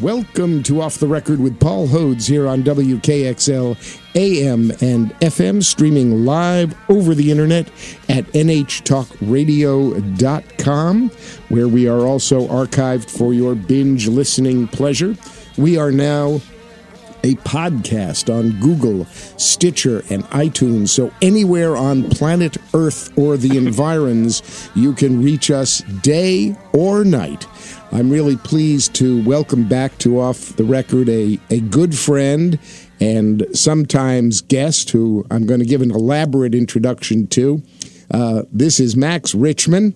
Welcome to Off the Record with Paul Hodes here on WKXL AM and FM, streaming live over the internet at nhtalkradio.com, where we are also archived for your binge listening pleasure. We are now a podcast on Google, Stitcher, and iTunes. So anywhere on planet Earth or the environs, you can reach us day or night. I'm really pleased to welcome back to Off the Record a, a good friend and sometimes guest who I'm going to give an elaborate introduction to. Uh, this is Max Richtman,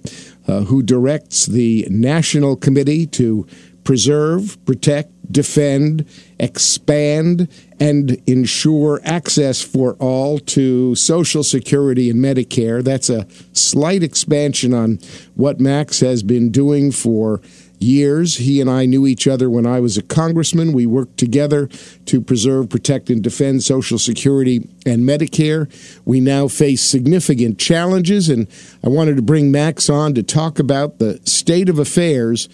uh, who directs the National Committee to Preserve, Protect, Defend, Expand, and ensure access for all to Social Security and Medicare. That's a slight expansion on what Max has been doing for years. He and I knew each other when I was a congressman. We worked together to preserve, protect, and defend Social Security and Medicare. We now face significant challenges, and I wanted to bring Max on to talk about the state of affairs.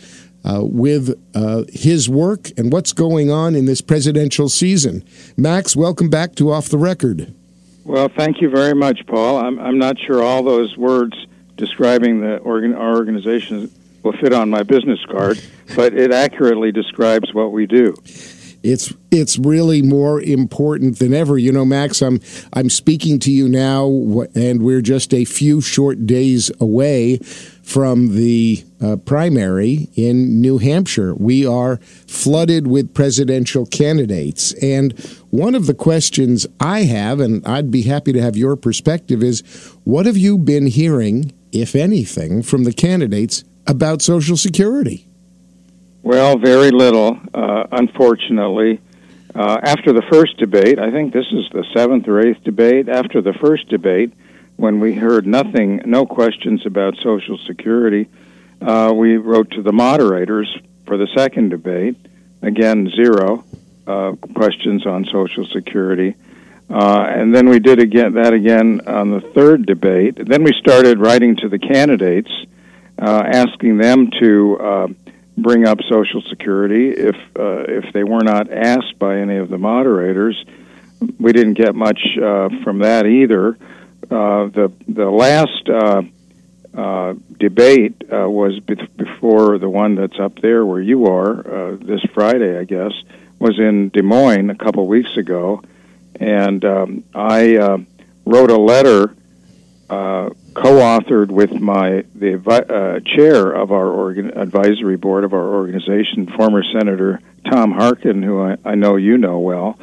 Uh, with uh, his work and what's going on in this presidential season. Max, welcome back to Off the Record. Well, thank you very much, Paul. I'm, I'm not sure all those words describing the organ, our organization will fit on my business card, but it accurately describes what we do. It's it's really more important than ever. You know, Max, I'm I'm speaking to you now, and we're just a few short days away from the uh, primary in New Hampshire. We are flooded with presidential candidates, and one of the questions I have, and I'd be happy to have your perspective, is what have you been hearing, if anything, from the candidates about Social Security? Well, very little, uh, unfortunately. Uh, after the first debate, I think this is the seventh or eighth debate, after the first debate, when we heard nothing, no questions about Social Security, uh, we wrote to the moderators for the second debate. Again, zero uh, questions on Social Security. Uh, and then we did again that again on the third debate. Then we started writing to the candidates uh, asking them to uh, bring up Social Security if uh, if they were not asked by any of the moderators. We didn't get much uh, from that either. Uh, the the last uh, uh, debate uh, was be- before the one that's up there where you are this Friday, I guess, was in Des Moines a couple weeks ago, and um, I wrote a letter uh, co-authored with my the uh, chair of our organ, advisory board of our organization, former Senator Tom Harkin, who I, I know you know well,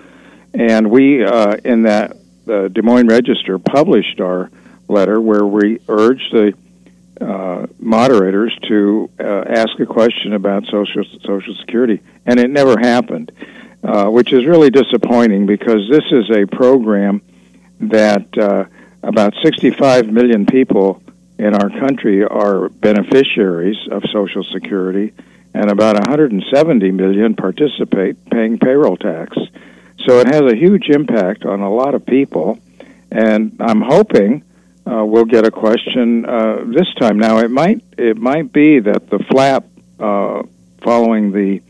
and we uh, in that the Des Moines Register published our letter where we urged the uh, moderators to uh, ask a question about social social security, and it never happened, which is really disappointing because this is a program that about 65 million people in our country are beneficiaries of Social Security, and about 170 million participate paying payroll tax. So it has a huge impact on a lot of people, and I'm hoping uh, we'll get a question uh, this time. Now it might it might be that the flap uh, following the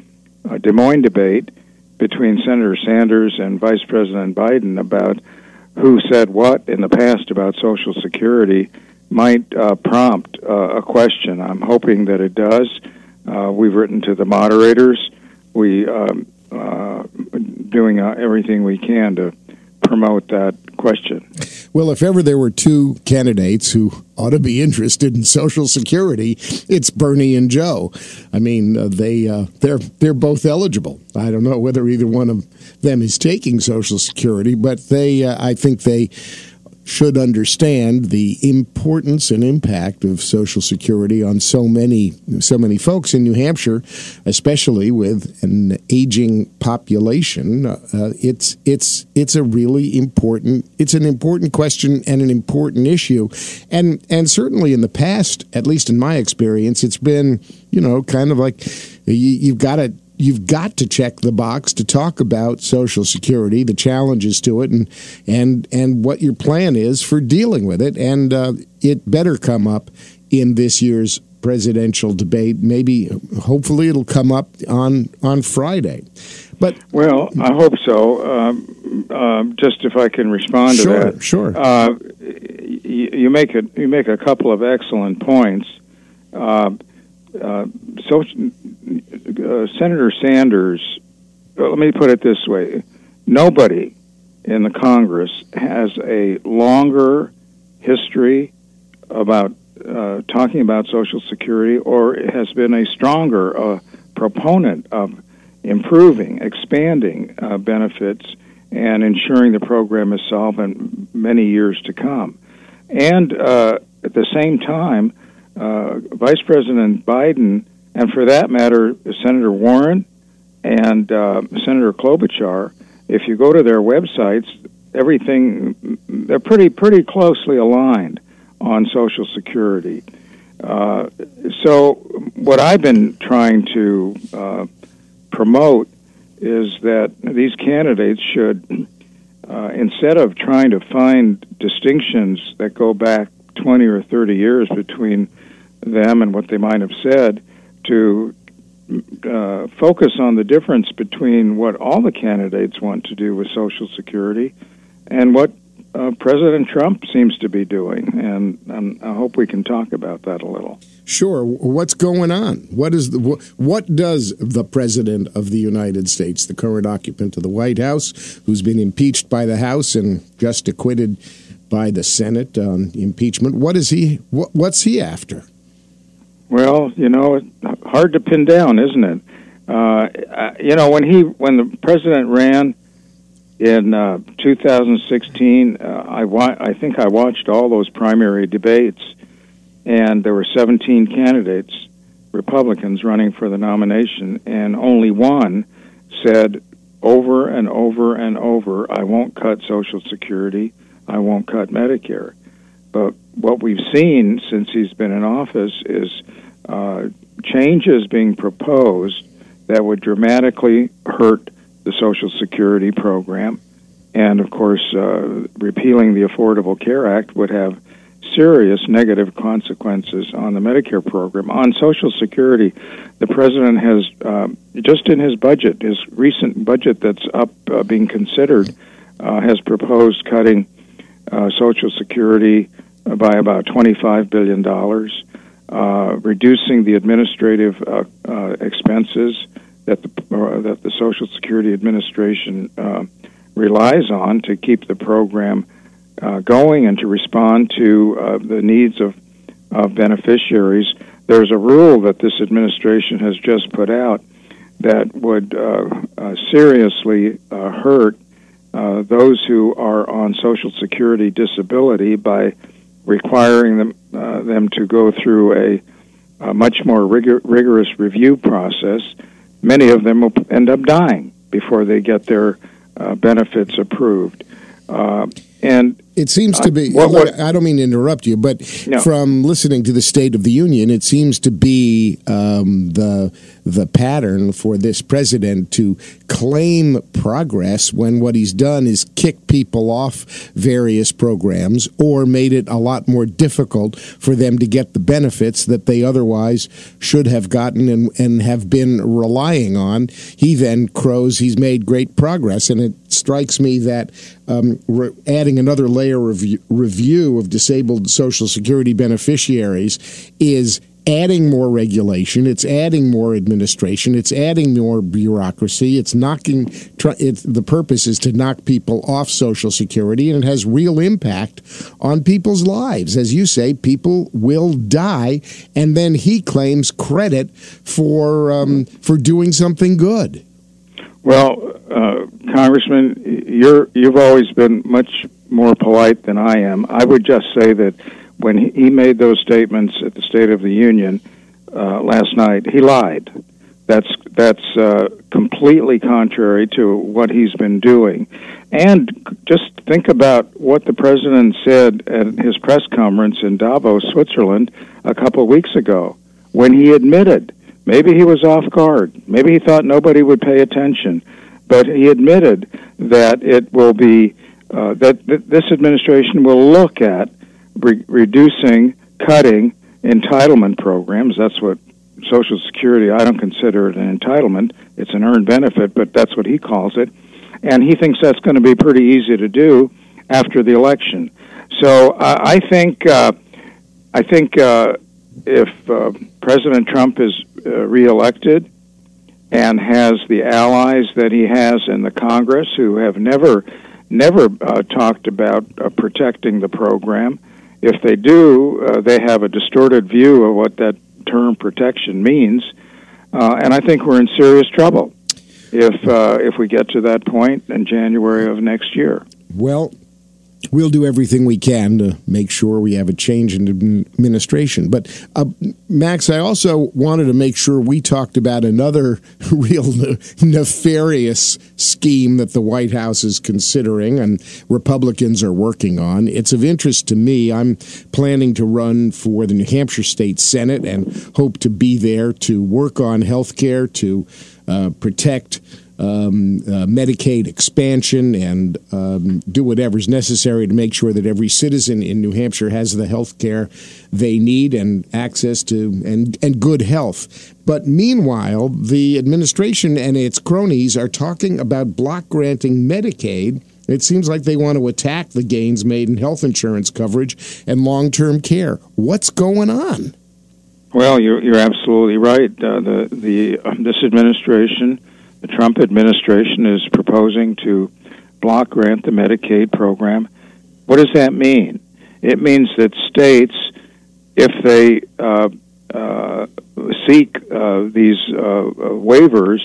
uh, Des Moines debate between Senator Sanders and Vice President Biden about who said what in the past about Social Security might uh, prompt uh, a question. I'm hoping that it does. Uh, we've written to the moderators. We um, uh, doing uh, everything we can to promote that question. Well, if ever there were two candidates who ought to be interested in Social Security, it's Bernie and Joe. I mean, uh, they they're they're both eligible. I don't know whether either one of them is taking Social Security, but they uh, I think they should understand the importance and impact of Social Security on so many so many folks in New Hampshire, especially with an aging population. Uh, it's it's it's a really important it's an important question and an important issue, and and certainly in the past, at least in my experience, it's been you know kind of like you, you've got to you've got to check the box to talk about Social Security, the challenges to it, and and and what your plan is for dealing with it. And uh, it better come up in this year's presidential debate. Maybe, hopefully, it'll come up on on Friday. But well, I hope so. Um, um, just if I can respond sure, to that, sure. Uh, you, you make a you make a couple of excellent points. Uh, uh, so, uh, Senator Sanders, let me put it this way: nobody in the Congress has a longer history about uh, talking about Social Security, or has been a stronger uh, proponent of improving, expanding uh, benefits, and ensuring the program is solvent many years to come. And uh, at the same time, uh, Vice President Biden, and for that matter, Senator Warren and uh, Senator Klobuchar, if you go to their websites, everything they're pretty pretty closely aligned on Social Security. Uh, so, what I've been trying to uh, promote is that these candidates should, uh, instead of trying to find distinctions that go back 20 or 30 years between them and what they might have said, to uh, focus on the difference between what all the candidates want to do with Social Security and what uh, President Trump seems to be doing, and, and, I hope we can talk about that a little. Sure. What's going on? What is the what does the president of the United States, the current occupant of the White House, who's been impeached by the House and just acquitted by the Senate on impeachment, what is he? What, what's he after? Well, you know, it's hard to pin down, isn't it? Uh, you know, when he when the president ran in uh, 2016, uh, I wa- I think I watched all those primary debates, and there were 17 candidates, Republicans running for the nomination, and only one said over and over and over, "I won't cut Social Security, I won't cut Medicare." But what we've seen since he's been in office is uh, changes being proposed that would dramatically hurt the Social Security program. And of course, uh, repealing the Affordable Care Act would have serious negative consequences on the Medicare program. On Social Security, the president has, uh, just in his budget, his recent budget that's up uh, being considered, uh, has proposed cutting uh, Social Security by about $25 billion uh, reducing the administrative uh, uh, expenses that the uh, that the Social Security Administration uh, relies on to keep the program going and to respond to the needs of of beneficiaries. There's a rule that this administration has just put out that would seriously hurt those who are on Social Security disability by requiring them uh, them to go through a, a much more rigor, rigorous review process. Many of them will end up dying before they get their uh, benefits approved. Uh, and it seems to be. What, what, I don't mean to interrupt you, but no. from listening to the State of the Union, it seems to be um, the the pattern for this president to claim progress when what he's done is kick people off various programs or made it a lot more difficult for them to get the benefits that they otherwise should have gotten and, and have been relying on. He then crows he's made great progress, and it strikes me that um, adding another layer of review of disabled Social Security beneficiaries is adding more regulation, it's adding more administration, it's adding more bureaucracy, it's knocking. It's, the purpose is to knock people off Social Security, and it has real impact on people's lives. As you say, people will die, and then he claims credit for um, for doing something good. Well, uh, Congressman, you're you've always been much more polite than I am. I would just say that when he made those statements at the State of the Union uh, last night, he lied. That's that's uh, completely contrary to what he's been doing. And just think about what the president said at his press conference in Davos, Switzerland, a couple of weeks ago, when he admitted maybe he was off guard, maybe he thought nobody would pay attention, but he admitted that it will be uh, that, that this administration will look at re- reducing, cutting entitlement programs. That's what Social Security, I don't consider it an entitlement. It's an earned benefit, but that's what he calls it. And he thinks that's going to be pretty easy to do after the election. So uh, I think uh, I think uh, if uh, President Trump is reelected and has the allies that he has in the Congress who have never never uh, talked about uh, protecting the program, if they do, uh, they have a distorted view of what that term protection means, uh, and I think we're in serious trouble if uh, if we get to that point in January of next year. Well, we'll do everything we can to make sure we have a change in administration. But uh, Max, I also wanted to make sure we talked about another real nefarious scheme that the White House is considering and Republicans are working on. It's of interest to me. I'm planning to run for the New Hampshire State Senate and hope to be there to work on health care to uh, protect um, uh, Medicaid expansion and um, do whatever's necessary to make sure that every citizen in New Hampshire has the health care they need and access to and, and good health. But meanwhile, the administration and its cronies are talking about block granting Medicaid. It seems like they want to attack the gains made in health insurance coverage and long term care. What's going on? Well, you're, you're absolutely right. Uh, the the uh, this administration the Trump administration is proposing to block grant the Medicaid program. What does that mean? It means that states, if they uh, uh, seek uh, these uh, waivers,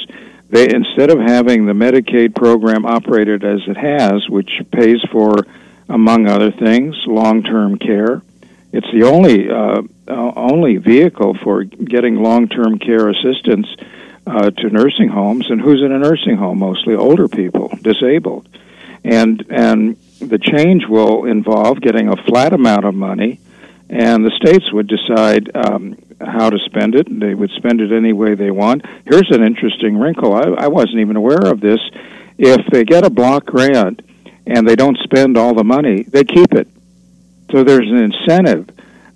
they instead of having the Medicaid program operated as it has, which pays for, among other things, long-term care. It's the only uh, uh, only vehicle for getting long-term care assistance uh, to nursing homes, and who's in a nursing home? Mostly older people, disabled, and and the change will involve getting a flat amount of money, and the states would decide um, how to spend it. They would spend it any way they want. Here's an interesting wrinkle. I, I wasn't even aware of this. If they get a block grant and they don't spend all the money, they keep it. So there's an incentive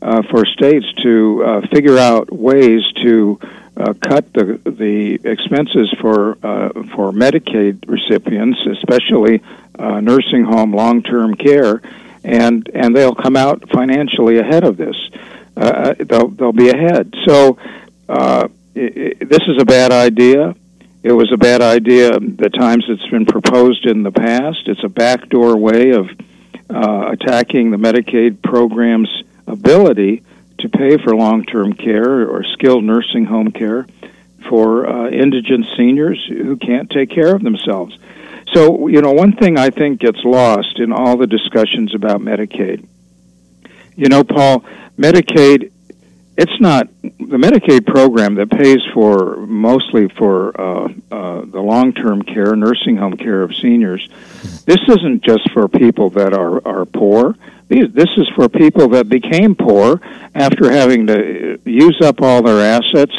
uh, for states to uh, figure out ways to uh, cut the the expenses for uh, for Medicaid recipients, especially uh, nursing home long term care, and and they'll come out financially ahead of this. Uh, uh, they'll they'll be ahead. So uh, it, it, this is a bad idea. It was a bad idea the times it's been proposed in the past. It's a backdoor way of attacking the Medicaid program's ability to pay for long term care or skilled nursing home care for uh, indigent seniors who can't take care of themselves. So, you know, one thing I think gets lost in all the discussions about Medicaid. You know, Paul, Medicaid, it's not the Medicaid program that pays for mostly for uh, uh, the long term care, nursing home care of seniors. This isn't just for people that are, are poor. This is for people that became poor after having to use up all their assets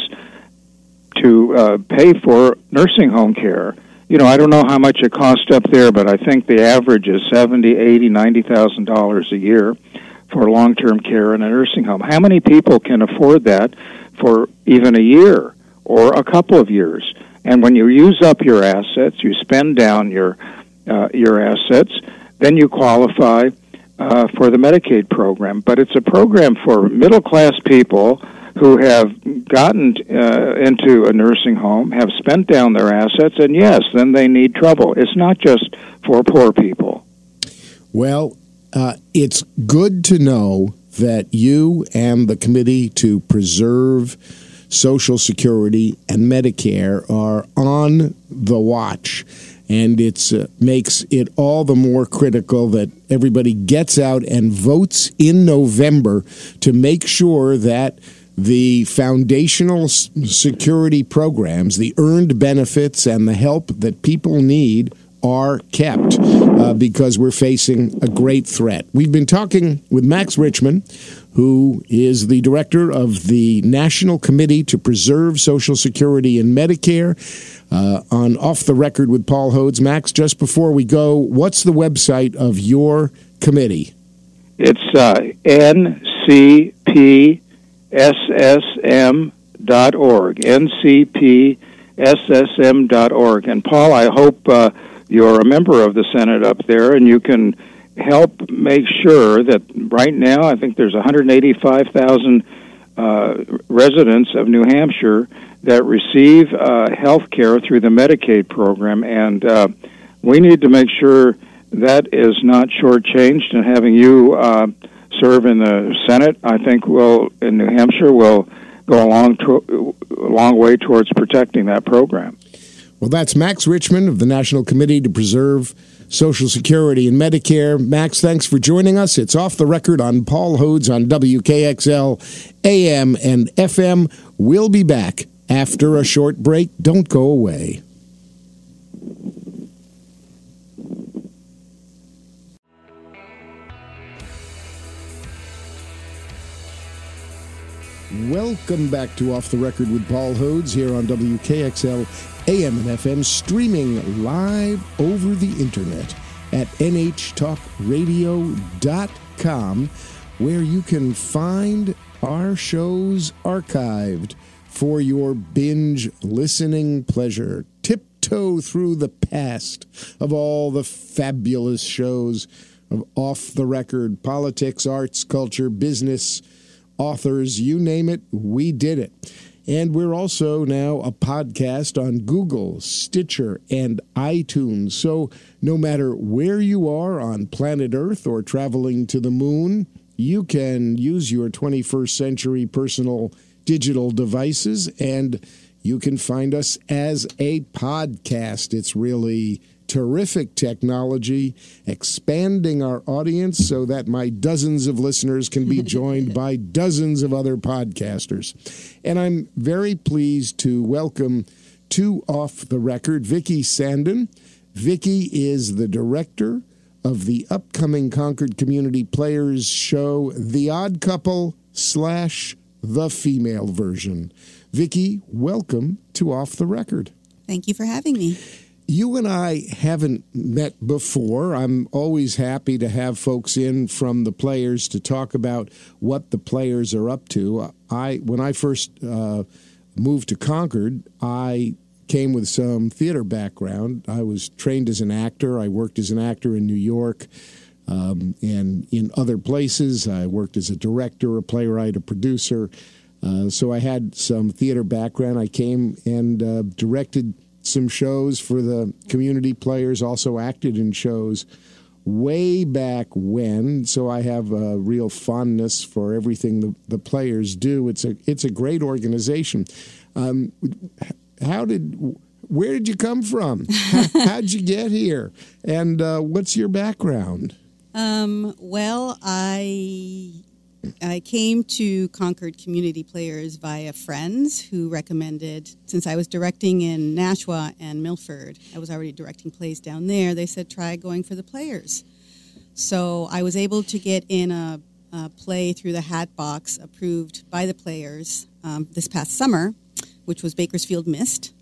to uh, pay for nursing home care. You know, I don't know how much it costs up there, but I think the average is seventy, eighty, ninety thousand dollars a year for long-term care in a nursing home. How many people can afford that for even a year or a couple of years? And when you use up your assets, you spend down your uh, your assets, then you qualify uh, for the Medicaid program, but it's a program for middle class people who have gotten uh, into a nursing home, have spent down their assets, and yes, then they need trouble. It's not just for poor people. Well, uh, it's good to know that you and the Committee to Preserve Social Security and Medicare are on the watch and it uh, makes it all the more critical that everybody gets out and votes in November to make sure that the foundational security programs, the earned benefits, and the help that people need are kept uh, because we're facing a great threat. We've been talking with Max Richtman, who is the director of the National Committee to Preserve Social Security and Medicare. Uh, on Off the Record with Paul Hodes. Max, just before we go, what's the website of your committee? It's uh, ncpssm.org. ncpssm.org. And Paul, I hope uh, you're a member of the Senate up there and you can help make sure that right now I think there's 185,000 uh, residents of New Hampshire that receive uh, health care through the Medicaid program, and uh, we need to make sure that is not shortchanged. And having you uh, serve in the Senate, I think will in New Hampshire will go a long to- a long way towards protecting that program. Well, that's Max Richtman of the National Committee to Preserve Social Security and Medicare. Max, thanks for joining us. It's off the record on Paul Hodes on WKXL AM and FM. We'll be back after a short break. Don't go away. Welcome back to Off the Record with Paul Hodes here on WKXL AM and FM, streaming live over the internet at nhtalkradio.com, where you can find our shows archived for your binge listening pleasure. Tiptoe through the past of all the fabulous shows of off the record politics, arts, culture, business authors, you name it, we did it. And we're also now a podcast on Google, Stitcher, and iTunes. So no matter where you are on planet Earth or traveling to the moon, you can use your 21st century personal digital devices and you can find us as a podcast. It's really terrific technology, expanding our audience so that my dozens of listeners can be joined by dozens of other podcasters. And I'm very pleased to welcome to Off the Record Vicki Sandon. Vicki is the director of the upcoming Concord Community Players show, The Odd Couple slash the female version. Vicki, welcome to Off the Record. Thank you for having me you and I haven't met before. I'm always happy to have folks in from the players to talk about what the players are up to. I when I first uh, moved to Concord, I came with some theater background. I was trained as an actor. I worked as an actor in New York. Um, and in other places, I worked as a director, a playwright, a producer. Uh, so I had some theater background. I came and uh, directed some shows for the community players, also acted in shows way back when. So I have a real fondness for everything the, the players do. It's a it's a great organization. Um, how did where did you come from? How'd you get here? And uh, what's your background? Um, well, I I came to Concord Community Players via friends who recommended, since I was directing in Nashua and Milford, I was already directing plays down there. They said, try going for the players. So I was able to get in a, a play through the Hat Box approved by the players um, this past summer, which was Bakersfield Mist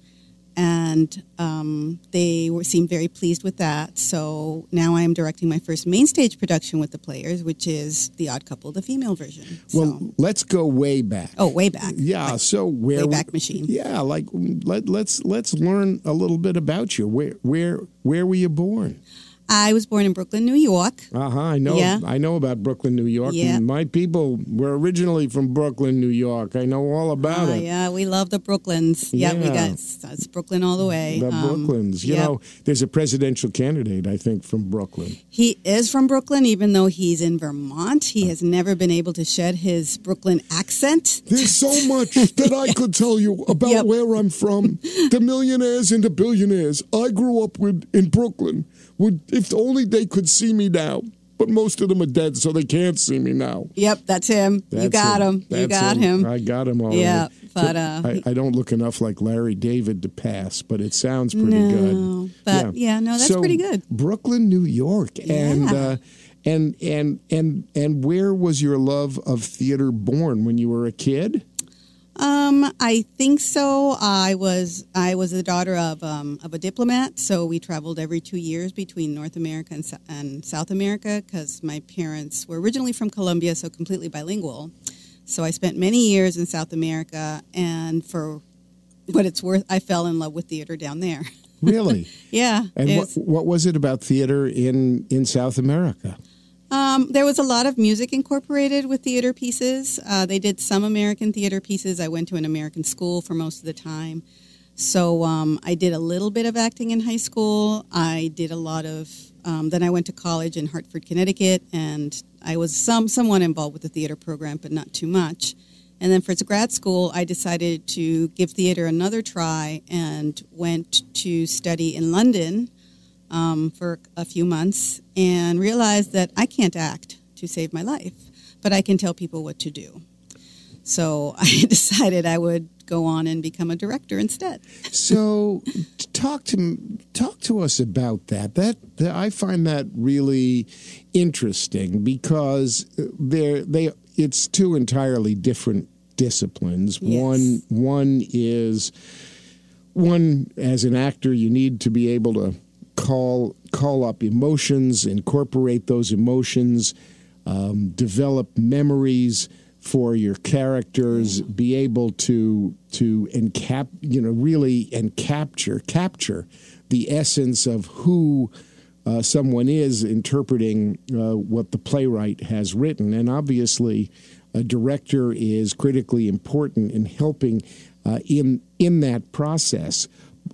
and um, they were, seemed very pleased with that. So now I am directing my first main stage production with the players, which is The Odd Couple, the female version. Well, so. let's go way back. Oh, way back. Yeah. Like so where way back machine. Yeah, like let, let's let's learn a little bit about you. Where where where were you born? I was born in Brooklyn, New York. Uh huh. I know. Yeah. I know about Brooklyn, New York. Yeah. my people were originally from Brooklyn, New York. I know all about uh, it. Yeah, we love the Brooklyns. Yeah, yeah. we got it's Brooklyn all the way. The um, Brooklyns. You yep. know, there's a presidential candidate, I think, from Brooklyn. He is from Brooklyn, even though he's in Vermont. He has never been able to shed his Brooklyn accent. There's so much that I could tell you about yep. where I'm from. The millionaires and the billionaires. I grew up with in Brooklyn. Would if only they could see me now. But most of them are dead, so they can't see me now. Yep, that's him. That's you got him. him. You got him. him. I got him already. Yeah, but uh, I, I, don't look enough like Larry David to pass, but it sounds pretty no, good. But yeah, yeah no, that's so, pretty good. Brooklyn, New York, yeah. and. Uh, and and and and where was your love of theater born when you were a kid? Um, I think so. I was I was the daughter of um, of a diplomat, so we traveled every two years between North America and, and South America because my parents were originally from Colombia, so completely bilingual. So I spent many years in South America, and for what it's worth, I fell in love with theater down there. Really? yeah. And what, was- what was it about theater in, in South America? Um, there was a lot of music incorporated with theater pieces. Uh, they did some American theater pieces. I went to an American school for most of the time. So um, I did a little bit of acting in high school. I did a lot of. Um, then I went to college in Hartford, Connecticut, and I was some somewhat involved with the theater program, but not too much. And then for grad school, I decided to give theater another try and went to study in London um, for a few months and realized that I can't act to save my life, but I can tell people what to do. So I decided I would go on and become a director instead. So, talk to talk to us about that. That, that I find that really interesting because they're they it's two entirely different disciplines. Yes. One one is one as an actor you need to be able to call call up emotions, incorporate those emotions, um, develop memories for your characters, be able to to encap you know really and capture capture the essence of who uh, someone is interpreting uh, what the playwright has written, and obviously, a director is critically important in helping uh, in in that process.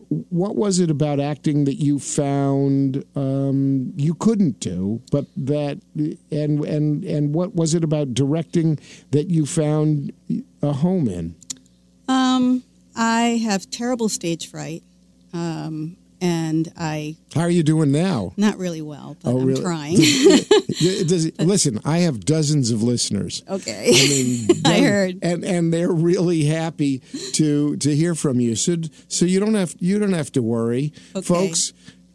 What was it about acting that you found um, you couldn't do, but that and and and what was it about directing that you found a home in? Um, I have terrible stage fright, um, and I How are you doing now? not really well, but Oh, I'm really? trying. Does it, listen, I have dozens of listeners. okay, I mean, I heard. and and they're really happy to to hear from you. So so you don't have you don't have to worry, Okay. folks.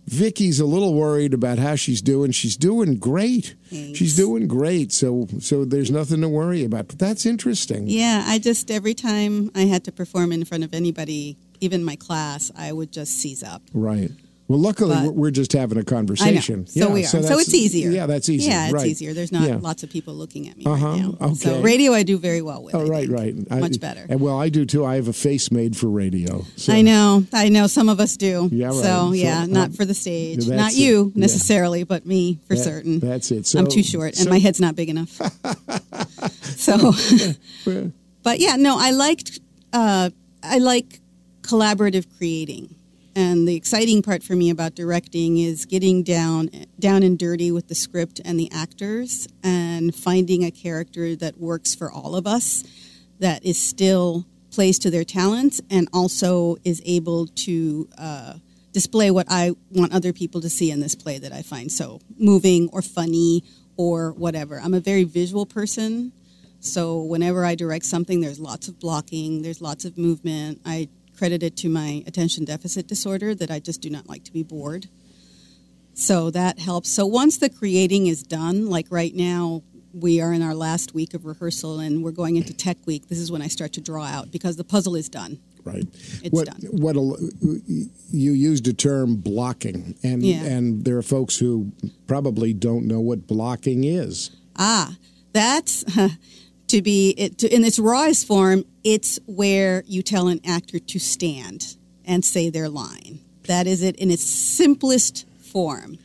Vicky's a little worried about how she's doing. She's doing great. Thanks. She's doing great. So so there's nothing to worry about. But that's interesting. Yeah, I just every time I had to perform in front of anybody, even my class, I would just seize up. Right. Well, luckily But- we're- just having a conversation. So we are. So, that's- it's easier. Yeah, that's easier. Yeah, it's right. easier. There's not Yeah. lots of people looking at me Uh-huh, right now. So okay. radio, I do very well with. Oh, right, right. I- Much better. And well, I do too. I have a face made for radio. So. I know. I know. Some of us do. Yeah, right. So So, yeah, um, not for the stage. Not it. you Yeah. necessarily, but me for That- certain. That's it. So, I'm too short, and my head's not big enough. so, but yeah, no, I liked. Uh, I like collaborative creating, and the exciting part for me about directing is getting down down and dirty with the script and the actors, and finding a character that works for all of us, that is still plays to their talents, and also is able to. Uh, display what I want other people to see in this play that I find so moving or funny or whatever. I'm a very visual person, so whenever I direct something, there's lots of blocking, there's lots of movement. I credit it to my attention deficit disorder that I just do not like to be bored. So that helps. So once the creating is done, like right now, we are in our last week of rehearsal and we're going into tech week. This is when I start to draw out because the puzzle is done. Right. It's what, done. What a, you used a term blocking, and Yeah. and there are folks who probably don't know what blocking is. Ah, that's to be it, to, in its rawest form. It's where you tell an actor to stand and say their line. That is it in its simplest form.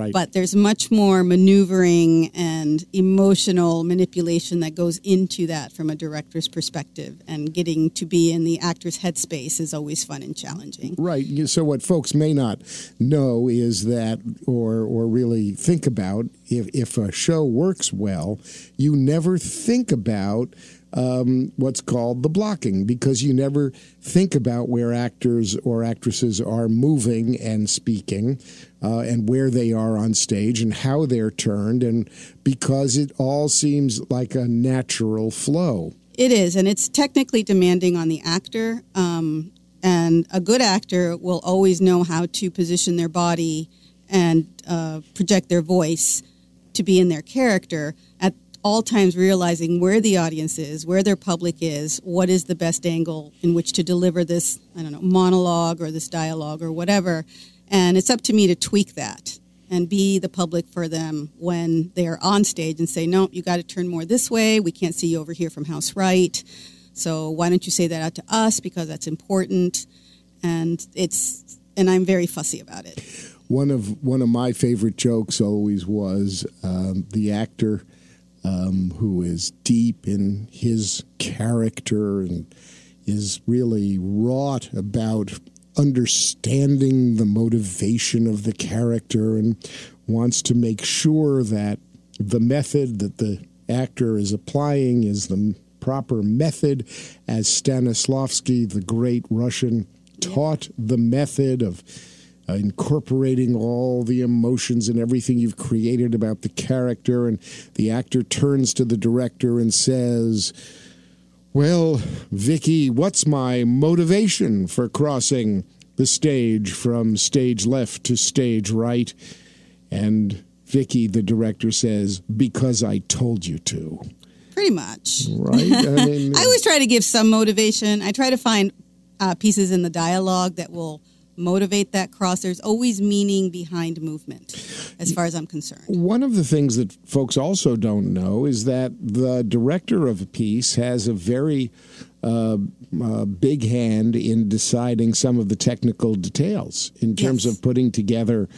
Right. But there's much more maneuvering and emotional manipulation that goes into that from a director's perspective. And getting to be in the actor's headspace is always fun and challenging. Right. So what folks may not know is that, or or really think about, if if a show works well, you never think about um, what's called the blocking because you never think about where actors or actresses are moving and speaking, uh, and where they are on stage and how they're turned, and because it all seems like a natural flow. It is, and it's technically demanding on the actor. Um, and a good actor will always know how to position their body and uh, project their voice to be in their character at all times, realizing where the audience is, where their public is, what is the best angle in which to deliver this, I don't know, monologue or this dialogue or whatever. And it's up to me to tweak that and be the public for them when they're on stage and say, no, you got to turn more this way. We can't see you over here from house right. So why don't you say that out to us because that's important. And it's and I'm very fussy about it. One of one of my favorite jokes always was um, the actor um, who is deep in his character and is really wrought about understanding the motivation of the character and wants to make sure that the method that the actor is applying is the proper method, as Stanislavski, the great Russian, taught the method of uh, incorporating all the emotions and everything you've created about the character. And the actor turns to the director and says, Well, Vicky, what's my motivation for crossing the stage from stage left to stage right? And Vicky, the director, says, Because I told you to. Pretty much. Right? I mean, I always try to give some motivation. I try to find uh, pieces in the dialogue that will motivate that cross. There's always meaning behind movement, as far as I'm concerned. One of the things that folks also don't know is that the director of a piece has a very uh, uh, big hand in deciding some of the technical details in terms Yes. of putting together.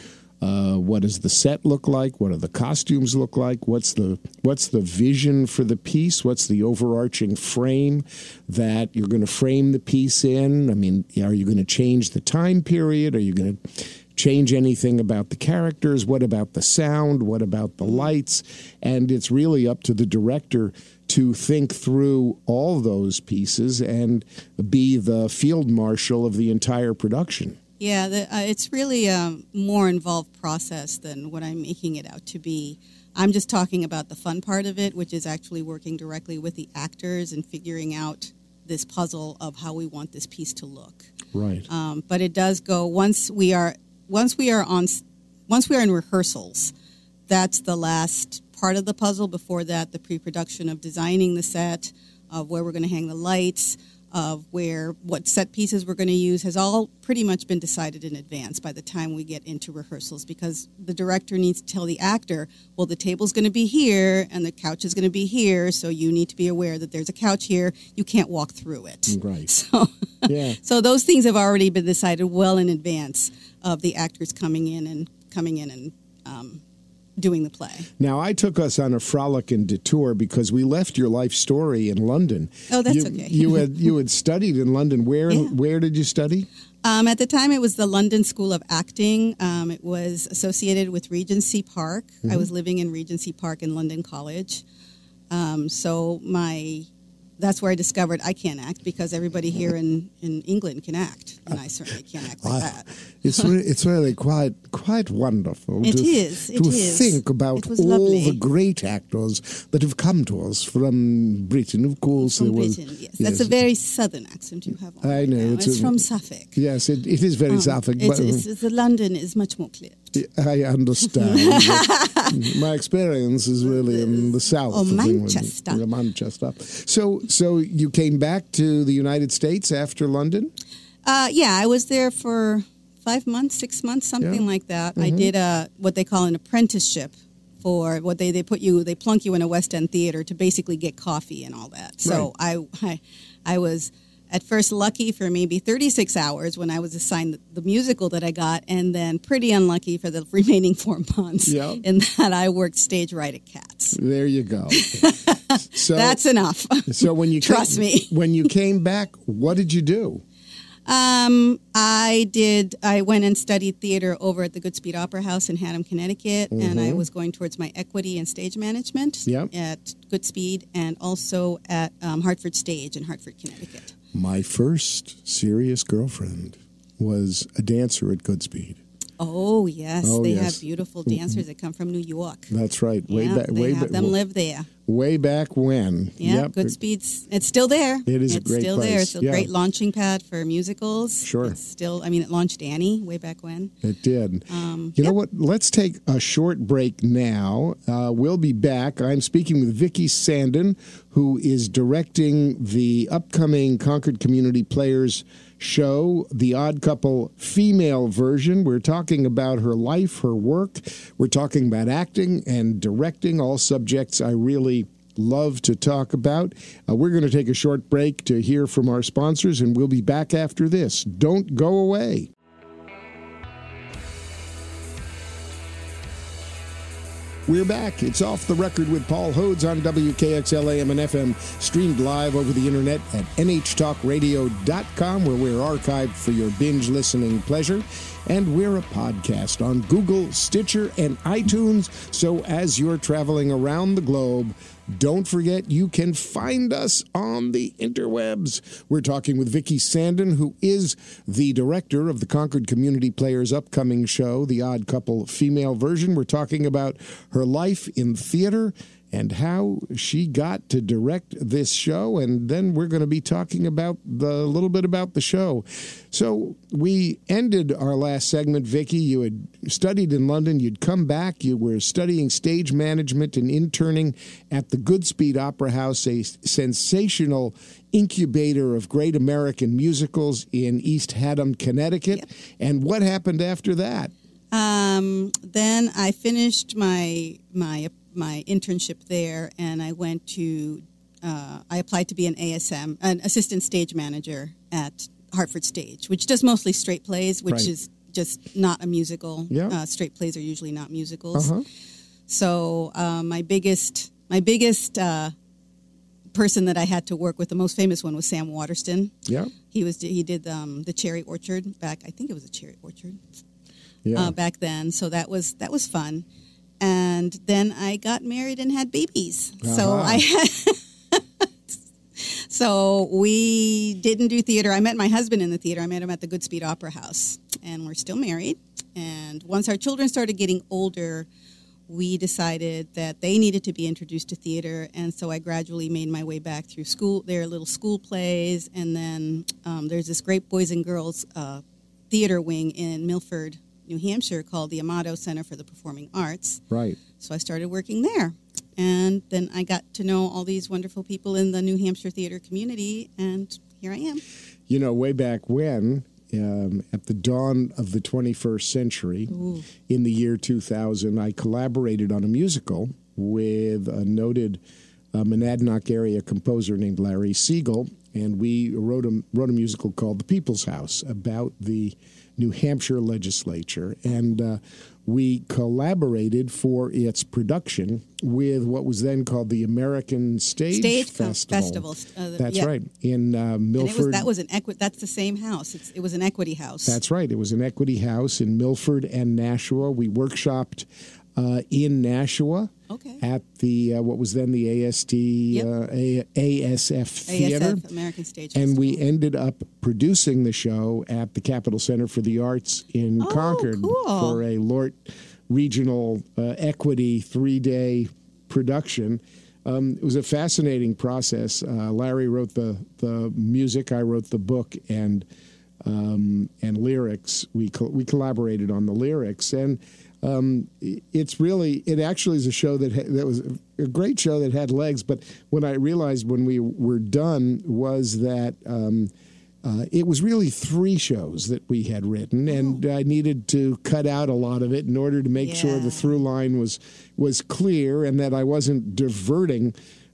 Uh, what does the set look like? What do the costumes look like? What's the what's the vision for the piece? What's the overarching frame that you're going to frame the piece in? I mean, are you going to change the time period? Are you going to change anything about the characters? What about the sound? What about the lights? And it's really up to the director to think through all those pieces and be the field marshal of the entire production. Yeah, the, uh, it's really a more involved process than what I'm making it out to be. I'm just talking about the fun part of it, which is actually working directly with the actors and figuring out this puzzle of how we want this piece to look. Right. Um, but it does go once we are once we are on once we are in rehearsals. That's the last part of the puzzle. Before that, the pre-production of designing the set, of where we're going to hang the lights, of where what set pieces we're going to use has all pretty much been decided in advance by the time we get into rehearsals because the director needs to tell the actor, well, the table's going to be here and the couch is going to be here, so you need to be aware that there's a couch here. You can't walk through it. Right. So, Yeah. so those things have already been decided well in advance of the actors coming in and coming in and um, doing the play. Now, I took us on a frolic and detour because we left your life story in London. Oh, that's you, okay. You had you had studied in London. Where Yeah. where did you study? Um, at the time, it was the London School of Acting. Um, it was associated with Regency Park. I was living in Regency Park in London College. Um, so my that's where I discovered I can't act because everybody here in, in England can act, and I certainly can't act like that. It's really, it's really quite quite wonderful. It to, is, it to is. think about all lovely. the great actors that have come to us from Britain. Of course, From there was. Britain, yes. That's a very southern accent you have. On I right know, now. it's It's, a- from Suffolk. Yes, it, it is very Um, Suffolk. It but- is- the London is much more clear. I understand. My experience is really in the south Or of England. Manchester. Manchester. So, so you came back to the United States after London? Uh, yeah, I was there for five months, six months, something Yeah. Mm-hmm. like that. I did a what they call an apprenticeship for what they, they put you they plunk you in a West End theater to basically get coffee and all that. So I, I I was at first lucky for maybe 36 hours when I was assigned the, musical that I got, and then pretty unlucky for the remaining four months. Yeah. In that I worked stage right at Cats. There you go. so That's enough. so when you Trust came, me. when you came back, what did you do? Um, I did. I went and studied theater over at the Goodspeed Opera House in Haddam, Connecticut, and I was going towards my equity and stage management Yep. at Goodspeed, and also at um, Hartford Stage in Hartford, Connecticut. My first serious girlfriend was a dancer at Goodspeed. Oh yes, Oh, they yes. have beautiful dancers that come from New York. That's right. Way yeah, back. they Way have back. them live there. Way back when. Yeah, Yep. Goodspeed's. It's still there. It is a great place. Still there. It's a Yeah. great launching pad for musicals. Sure. It's still. I mean, it launched Annie way back when. It did. Um, you know what? Let's take a short break now. Uh, we'll be back. I'm speaking with Vicky Sandin, who is directing the upcoming Concord Community Players show, The Odd Couple female version. We're talking about her life, her work. We're talking about acting and directing, all subjects I really love to talk about. Uh, we're going to take a short break to hear from our sponsors, and we'll be back after this. Don't go away. We're back. It's off the record with Paul Hodes on WKXLAM and FM, streamed live over the internet at nhtalkradio.com, where we're archived for your binge listening pleasure. And we're a podcast on Google, Stitcher, and iTunes. So as you're traveling around the globe, don't forget you can find us on the interwebs. We're talking with Vicki Sandon, who is the director of the Concord Community Players upcoming show, The Odd Couple female version. We're talking about her life in theater and how she got to direct this show. And then we're going to be talking about the a little bit about the show. So we ended our last segment, Vicki. You had studied in London. You'd come back. You were studying stage management and interning at the Goodspeed Opera House, a sensational incubator of great American musicals in East Haddam, Connecticut. Yep. And what happened after that? Um, then I finished my my my internship there, and I went to uh, I applied to be an ASM, an assistant stage manager at Hartford Stage, which does mostly straight plays, which right. is just not a musical. Yeah. Uh, straight plays are usually not musicals. Uh-huh. So uh, my biggest my biggest uh, person that I had to work with, the most famous one was Sam Waterston. Yeah, he was he did um, the Cherry Orchard back. I think it was a Cherry Orchard. Yeah. Uh, back then, so that was that was fun and then I got married and had babies. Uh-huh. So I had. so we didn't do theater. I met my husband in the theater. I met him at the Goodspeed Opera House, and we're still married. And once our children started getting older, we decided that they needed to be introduced to theater, and so I gradually made my way back through school, their little school plays, and then um, there's this great boys and girls uh, theater wing in Milford, New Hampshire called the Amato Center for the Performing Arts. Right. So I started working there. And then I got to know all these wonderful people in the New Hampshire theater community, and here I am. You know, way back when, um, at the dawn of the 21st century, Ooh. in the year 2000, I collaborated on a musical with a noted uh, Monadnock area composer named Larry Siegel, and we wrote a, wrote a musical called The People's House about the New Hampshire legislature. And uh, we collaborated for its production with what was then called the American Stage, Stage Festival. Festival. Uh, that's yeah. right in uh, Milford. Was, that was an equi- That's the same house. It's, it was an equity house. That's right. It was an equity house in Milford and Nashua. We workshopped uh, in Nashua. Okay. At the uh, what was then the AST yep. uh, A- ASF Theater, ASF, American Stage, and we ended up producing the show at the Capitol Center for the Arts in oh, Concord cool. for a Lort Regional uh, Equity three day production. Um, it was a fascinating process. Uh, Larry wrote the the music, I wrote the book, and um, and lyrics. We co- we collaborated on the lyrics and um, it's really it actually is a show that ha- that was a great show that had legs. But when I realized when we were done was that. Um, uh, it was really three shows that we had written, and oh. I needed to cut out a lot of it in order to make yeah. sure the through line was was clear and that I wasn't diverting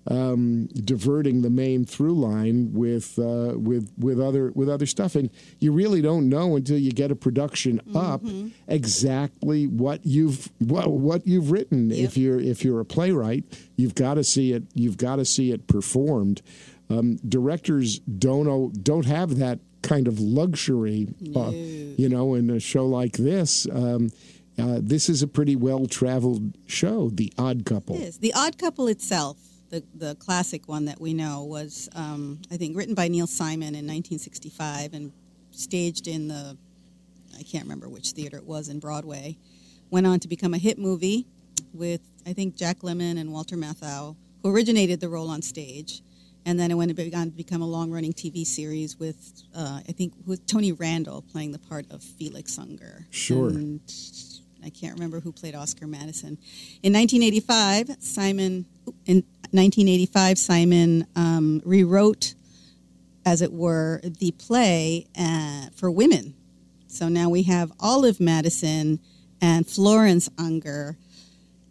um, diverting the main through line with uh, with with other with other stuff, and you really don't know until you get a production mm-hmm. up exactly what you've what, what you've written. Yep. If you're if you're a playwright, you've got to see it. You've got to see it performed. Um, directors don't don't have that kind of luxury, no. uh, you know, in a show like this. Um, uh, this is a pretty well traveled show, The Odd Couple. It is. The Odd Couple itself the, the classic one that we know was, um, I think, written by Neil Simon in 1965 and staged in the, I can't remember which theater it was in Broadway. Went on to become a hit movie with, I think, Jack Lemmon and Walter Matthau, who originated the role on stage. And then it went on to become a long running TV series with, uh, I think, with Tony Randall playing the part of Felix Unger. Sure. And I can't remember who played Oscar Madison. In 1985, Simon, in 1985, Simon um, rewrote as it were, the play uh, for women. So now we have Olive Madison and Florence Unger.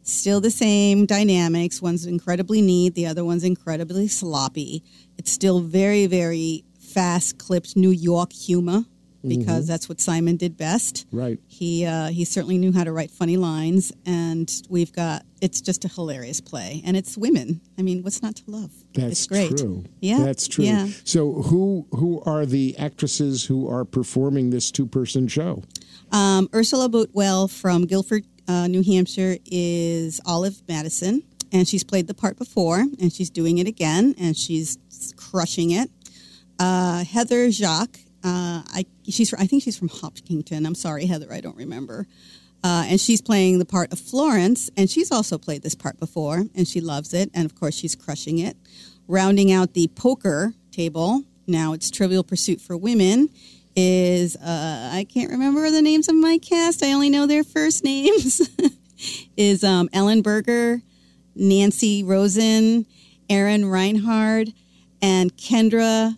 Still the same dynamics. One's incredibly neat, the other one's incredibly sloppy. It's still very, very fast clipped New York humor because that's what Simon did best. Right. He uh, he certainly knew how to write funny lines, and we've got it's just a hilarious play, and it's women. I mean, what's not to love? That's it's great. true. Yeah, That's true. Yeah. So who who are the actresses who are performing this two person show? Um, Ursula Bootwell from Gilford, uh, New Hampshire, is Olive Madison, and she's played the part before, and she's doing it again, and she's crushing it. Uh, Heather Jacques, uh, I she's I think she's from Hopkinton. I'm sorry, Heather, I don't remember. Uh, and she's playing the part of Florence, and she's also played this part before, and she loves it, and of course she's crushing it. Rounding out the poker table, now it's Trivial Pursuit for Women, is uh, I can't remember the names of my cast. I only know their first names. is um, Ellen Berger, Nancy Rosen, Aaron Reinhard, and Kendra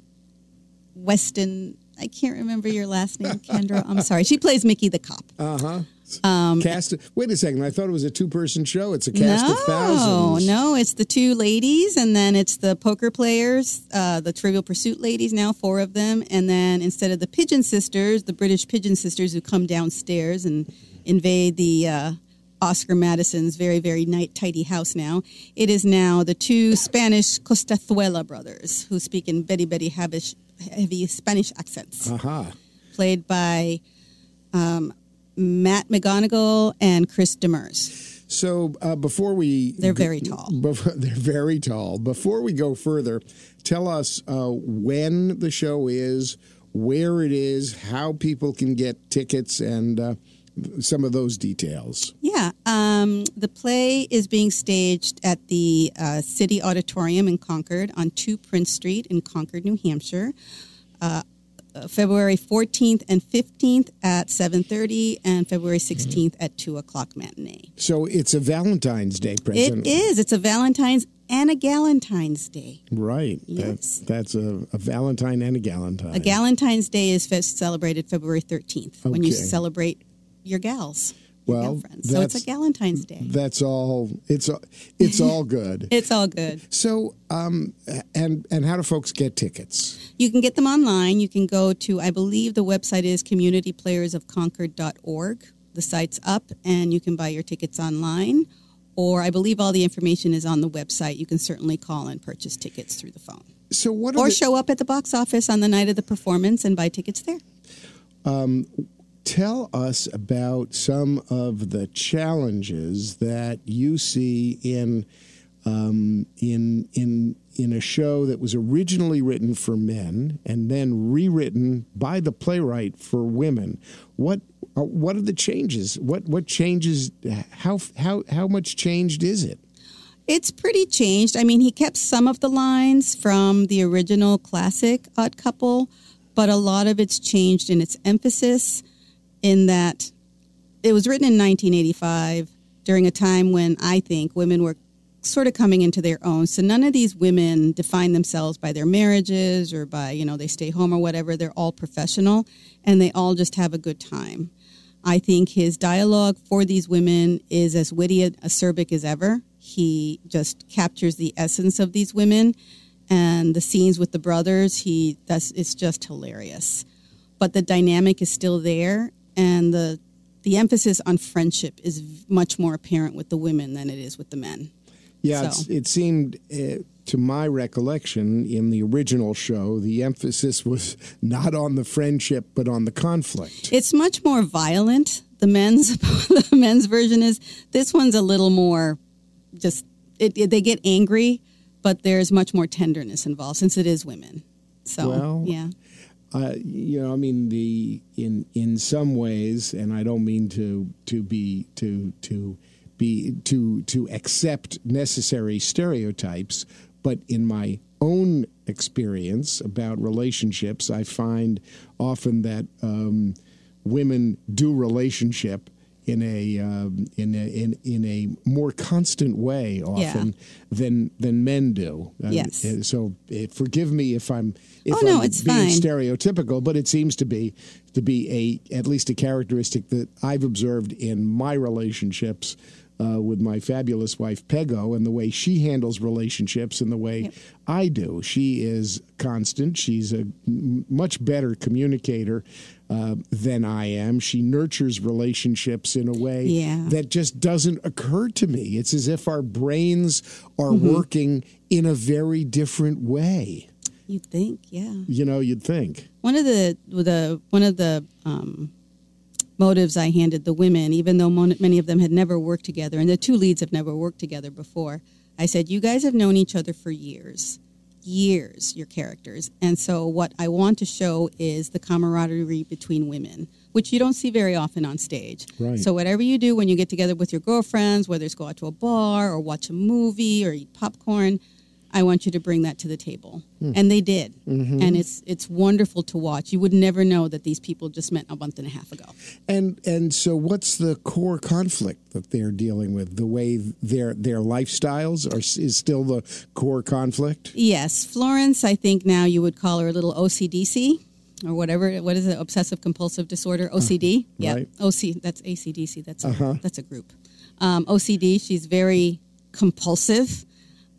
Weston. I can't remember your last name, Kendra. I'm sorry. She plays Mickey the cop. Uh huh. Um, cast. Wait a second. I thought it was a two person show. It's a cast no, of thousands. no, no. it's the two ladies, and then it's the poker players, uh, the Trivial Pursuit ladies. Now four of them, and then instead of the Pigeon Sisters, the British Pigeon Sisters who come downstairs and invade the uh, Oscar Madison's very very night tidy house. Now it is now the two Spanish Costazuela brothers who speak in Betty Betty Habish, heavy Spanish accents, Uh huh. played by. Um, Matt McGonigal and Chris Demers. So uh, before we, They're very tall. Before, they're very tall. Before we go further, tell us uh, when the show is, where it is, how people can get tickets, and uh, some of those details. Yeah, um, the play is being staged at the uh, City Auditorium in Concord on 2 Prince Street in Concord, New Hampshire. Uh, February 14th and 15th at 7.30 and February 16th at 2 o'clock matinee. So it's a Valentine's Day present. It is. It's a Valentine's and a Galentine's Day. Right. Yes. That, that's a, a Valentine and a Galentine. A Galentine's Day is fe- celebrated February 13th when you celebrate your gals, your Well, friends. So it's a Galentine's Day. That's all. It's all- it's all good. It's all good. So, um, and and how do folks get tickets? You can get them online. You can go to, I believe the website is communityplayersofconcord.org. The site's up and you can buy your tickets online. Or I believe all the information is on the website. You can certainly call and purchase tickets through the phone. So what? Are Or the, show up at the box office on the night of the performance and buy tickets there. Tell us about some of the challenges that you see in um, in in in a show that was originally written for men and then rewritten by the playwright for women. What uh, what are the changes? What what changes? How how how much changed is it? It's pretty changed. I mean, he kept some of the lines from the original classic Odd Couple, but a lot of it's changed in its emphasis. In that it was written in 1985 during a time when I think women were sort of coming into their own. So none of these women define themselves by their marriages or by, you know, they stay home or whatever. They're all professional and they all just have a good time. I think his dialogue for these women is as witty, and acerbic as ever. He just captures the essence of these women, and the scenes with the brothers. He that's it's just hilarious. But the dynamic is still there, and the the emphasis on friendship is much more apparent with the women than it is with the men. Yeah, So- it's, it seemed, uh, to my recollection, in the original show, the emphasis was not on the friendship but on the conflict. It's much more violent. The men's the men's version is this one's a little more just it, it- they get angry, but there's much more tenderness involved since it is women. So Well, yeah, Uh, you know, I mean, the in in some ways, and I don't mean to to be to to be to to accept necessary stereotypes, but in my own experience about relationships, I find often that um, women do relationship in a um, in a in in a more constant way often Yeah. than than men do. Uh, Yes. uh, so uh, forgive me if I'm if Oh, no, I'm it's being fine. stereotypical, but it seems to be to be a at least a characteristic that I've observed in my relationships. Uh, with my fabulous wife Peggo and the way she handles relationships and the way Yep. I do. She is constant. She's a much better communicator uh, than I am. She nurtures relationships in a way Yeah. that just doesn't occur to me. It's as if our brains are Mm-hmm. working in a very different way. You'd think, yeah. You know, you'd think. One of the the one of the um, motives I handed the women, even though mon- many of them had never worked together, and the two leads have never worked together before. I said, "You guys have known each other for years, years. Your characters, and so what I want to show is the camaraderie between women, which you don't see very often on stage. Right. So whatever you do when you get together with your girlfriends, whether it's go out to a bar or watch a movie or eat popcorn." I want you to bring that to the table, hmm. and they did, mm-hmm. and it's it's wonderful to watch. You would never know that these people just met a month and a half ago. And and so, what's the core conflict that they're dealing with? The way their their lifestyles are is still the core conflict. Yes, Florence, I think now you would call her a little OCDC or whatever. What is it? Obsessive compulsive disorder, uh-huh. OCD. yeah, right. OC. That's ACDC. That's a, uh-huh. that's a group. Um, OCD. She's very compulsive.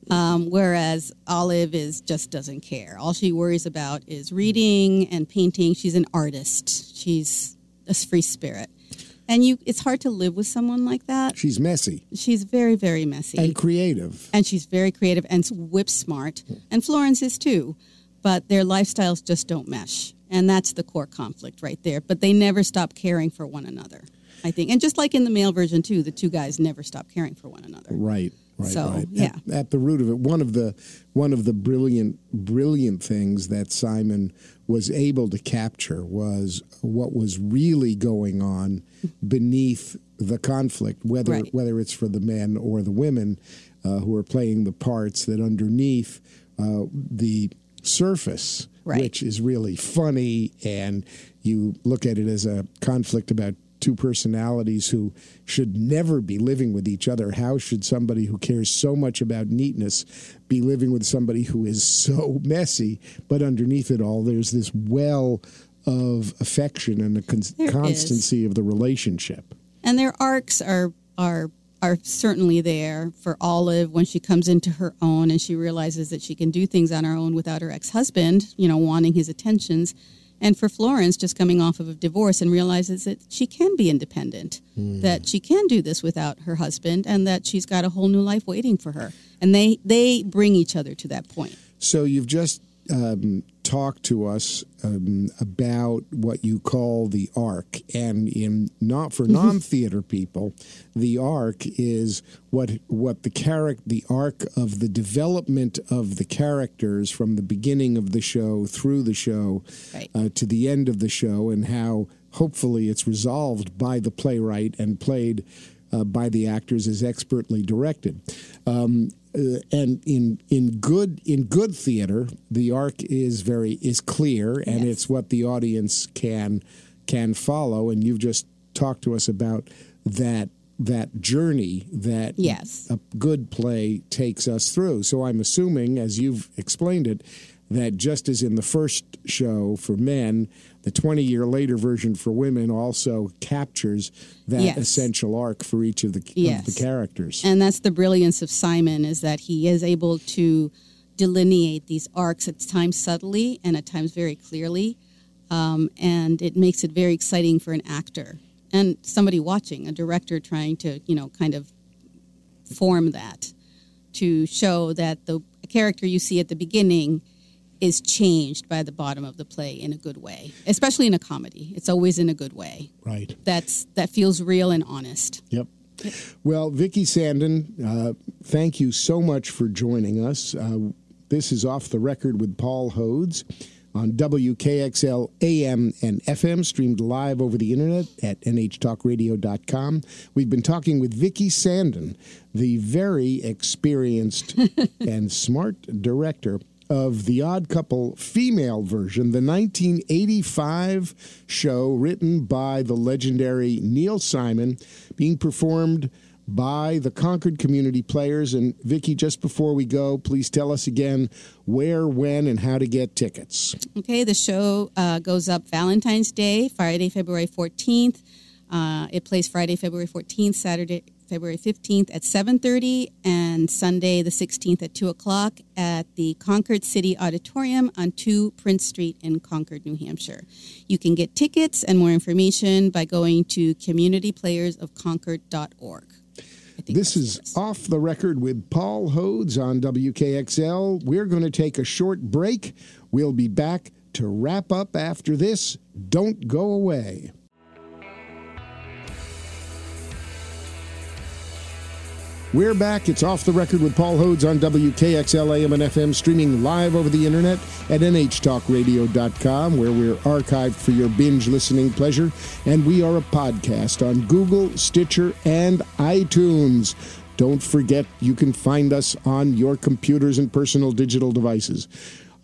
Um, whereas Olive is just doesn't care. All she worries about is reading and painting. She's an artist. She's a free spirit, and you. It's hard to live with someone like that. She's messy She's very, very messy and creative. and she's very creative and whip smart, and Florence is too. But their lifestyles just don't mesh, and that's the core conflict right there. But they never stop caring for one another, I think, and just like in the male version too, the two guys never stop caring for one another. Right. Right, So, right. yeah. At, at the root of it, one of the one of the brilliant brilliant things that Simon was able to capture was what was really going on beneath the conflict, whether Right. whether it's for the men or the women uh, who are playing the parts. That underneath uh, the surface, Right. which is really funny, and you look at it as a conflict about two personalities who should never be living with each other. How should somebody who cares so much about neatness be living with somebody who is so messy? But underneath it all, there's this well of affection and the cons- There is. constancy of the relationship. and their arcs are are are certainly there for Olive when she comes into her own and she realizes that she can do things on her own without her ex-husband, you know, wanting his attentions. And for Florence just coming off of a divorce and realizes that she can be independent, hmm. that she can do this without her husband and that she's got a whole new life waiting for her. And they they bring each other to that point. So you've just um, talked to us um, about what you call the arc, and in not for non-theater people, the arc is what what the character the arc of the development of the characters from the beginning of the show through the show Right. uh, to the end of the show, and how hopefully it's resolved by the playwright and played. Uh, by the actors as expertly directed, um, uh, and in in good in good theater, the arc is very is clear, and Yes. it's what the audience can can follow. And you've just talked to us about that that journey that Yes. a good play takes us through. So I'm assuming, as you've explained it, that just as in the first show for men, the 20 year later version for women also captures that Yes. essential arc for each of the, Yes. of the characters. And that's the brilliance of Simon is that he is able to delineate these arcs at times subtly and at times very clearly. Um, and it makes it very exciting for an actor and somebody watching, a director trying to, you know, kind of form that to show that the character you see at the beginning is changed by the bottom of the play in a good way, especially in a comedy. It's always in a good way. right. That's that feels real and honest. Yep. Well, Vicky Sandin, uh, thank you so much for joining us. Uh, this is Off the Record with Paul Hodes on WKXL AM and FM, streamed live over the internet at nhtalkradio.com. We've been talking with Vicky Sandin, the very experienced and smart director of The Odd Couple female version, the 1985 show written by the legendary Neil Simon, being performed by the Concord Community Players. And Vicki, just before we go, please tell us again where, when, and how to get tickets. Okay, the show uh, goes up Valentine's Day, Friday, February 14th. Uh, it plays Friday, February 14th, Saturday, February 15th at 7.30 and Sunday the 16th at 2 o'clock at the Concord City Auditorium on 2 Prince Street in Concord, New Hampshire. You can get tickets and more information by going to communityplayersofconcord.org. This is Off the Record with Paul Hodes on WKXL. We're going to take a short break. We'll be back to wrap up after this. Don't go away. We're back. It's Off the Record with Paul Hodes on WKXL AM and FM, streaming live over the internet at nhtalkradio.com, where we're archived for your binge listening pleasure. And we are a podcast on Google, Stitcher, and iTunes. Don't forget, you can find us on your computers and personal digital devices.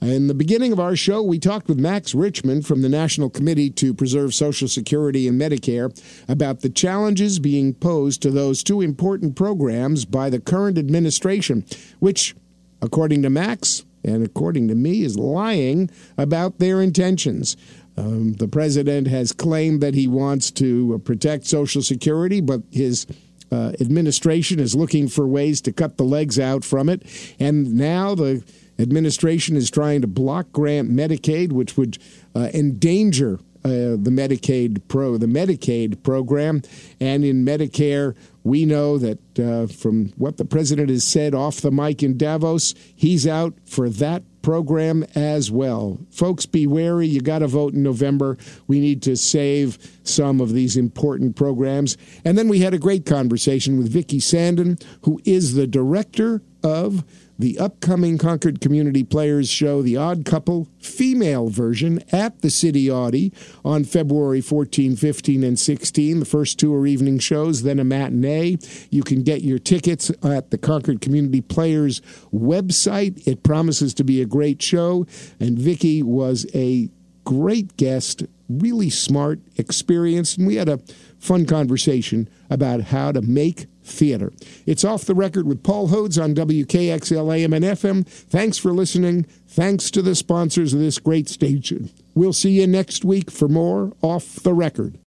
In the beginning of our show, we talked with Max Richtman from the National Committee to Preserve Social Security and Medicare about the challenges being posed to those two important programs by the current administration, which, according to Max and according to me, is lying about their intentions. Um, the president has claimed that he wants to protect Social Security, but his uh, administration is looking for ways to cut the legs out from it. And now the administration is trying to block grant Medicaid, which would uh, endanger uh, the Medicaid pro the Medicaid program, and in Medicare, we know that uh, from what the president has said off the mic in Davos, he's out for that program as well. Folks, be wary. You got to vote in November. We need to save some of these important programs. And then we had a great conversation with Vicki Sandin, who is the director of the upcoming Concord Community Players show, The Odd Couple, female version, at the City Audi on February 14, 15, and 16. The first two are evening shows, then a matinee. You can get your tickets at the Concord Community Players website. It promises to be a great show, and Vicki was a great guest, really smart, experienced, and we had a fun conversation about how to make theater. It's off the record with Paul Hodes on WKXL AM and FM. Thanks for listening. Thanks to the sponsors of this great station. We'll see you next week for more Off the Record.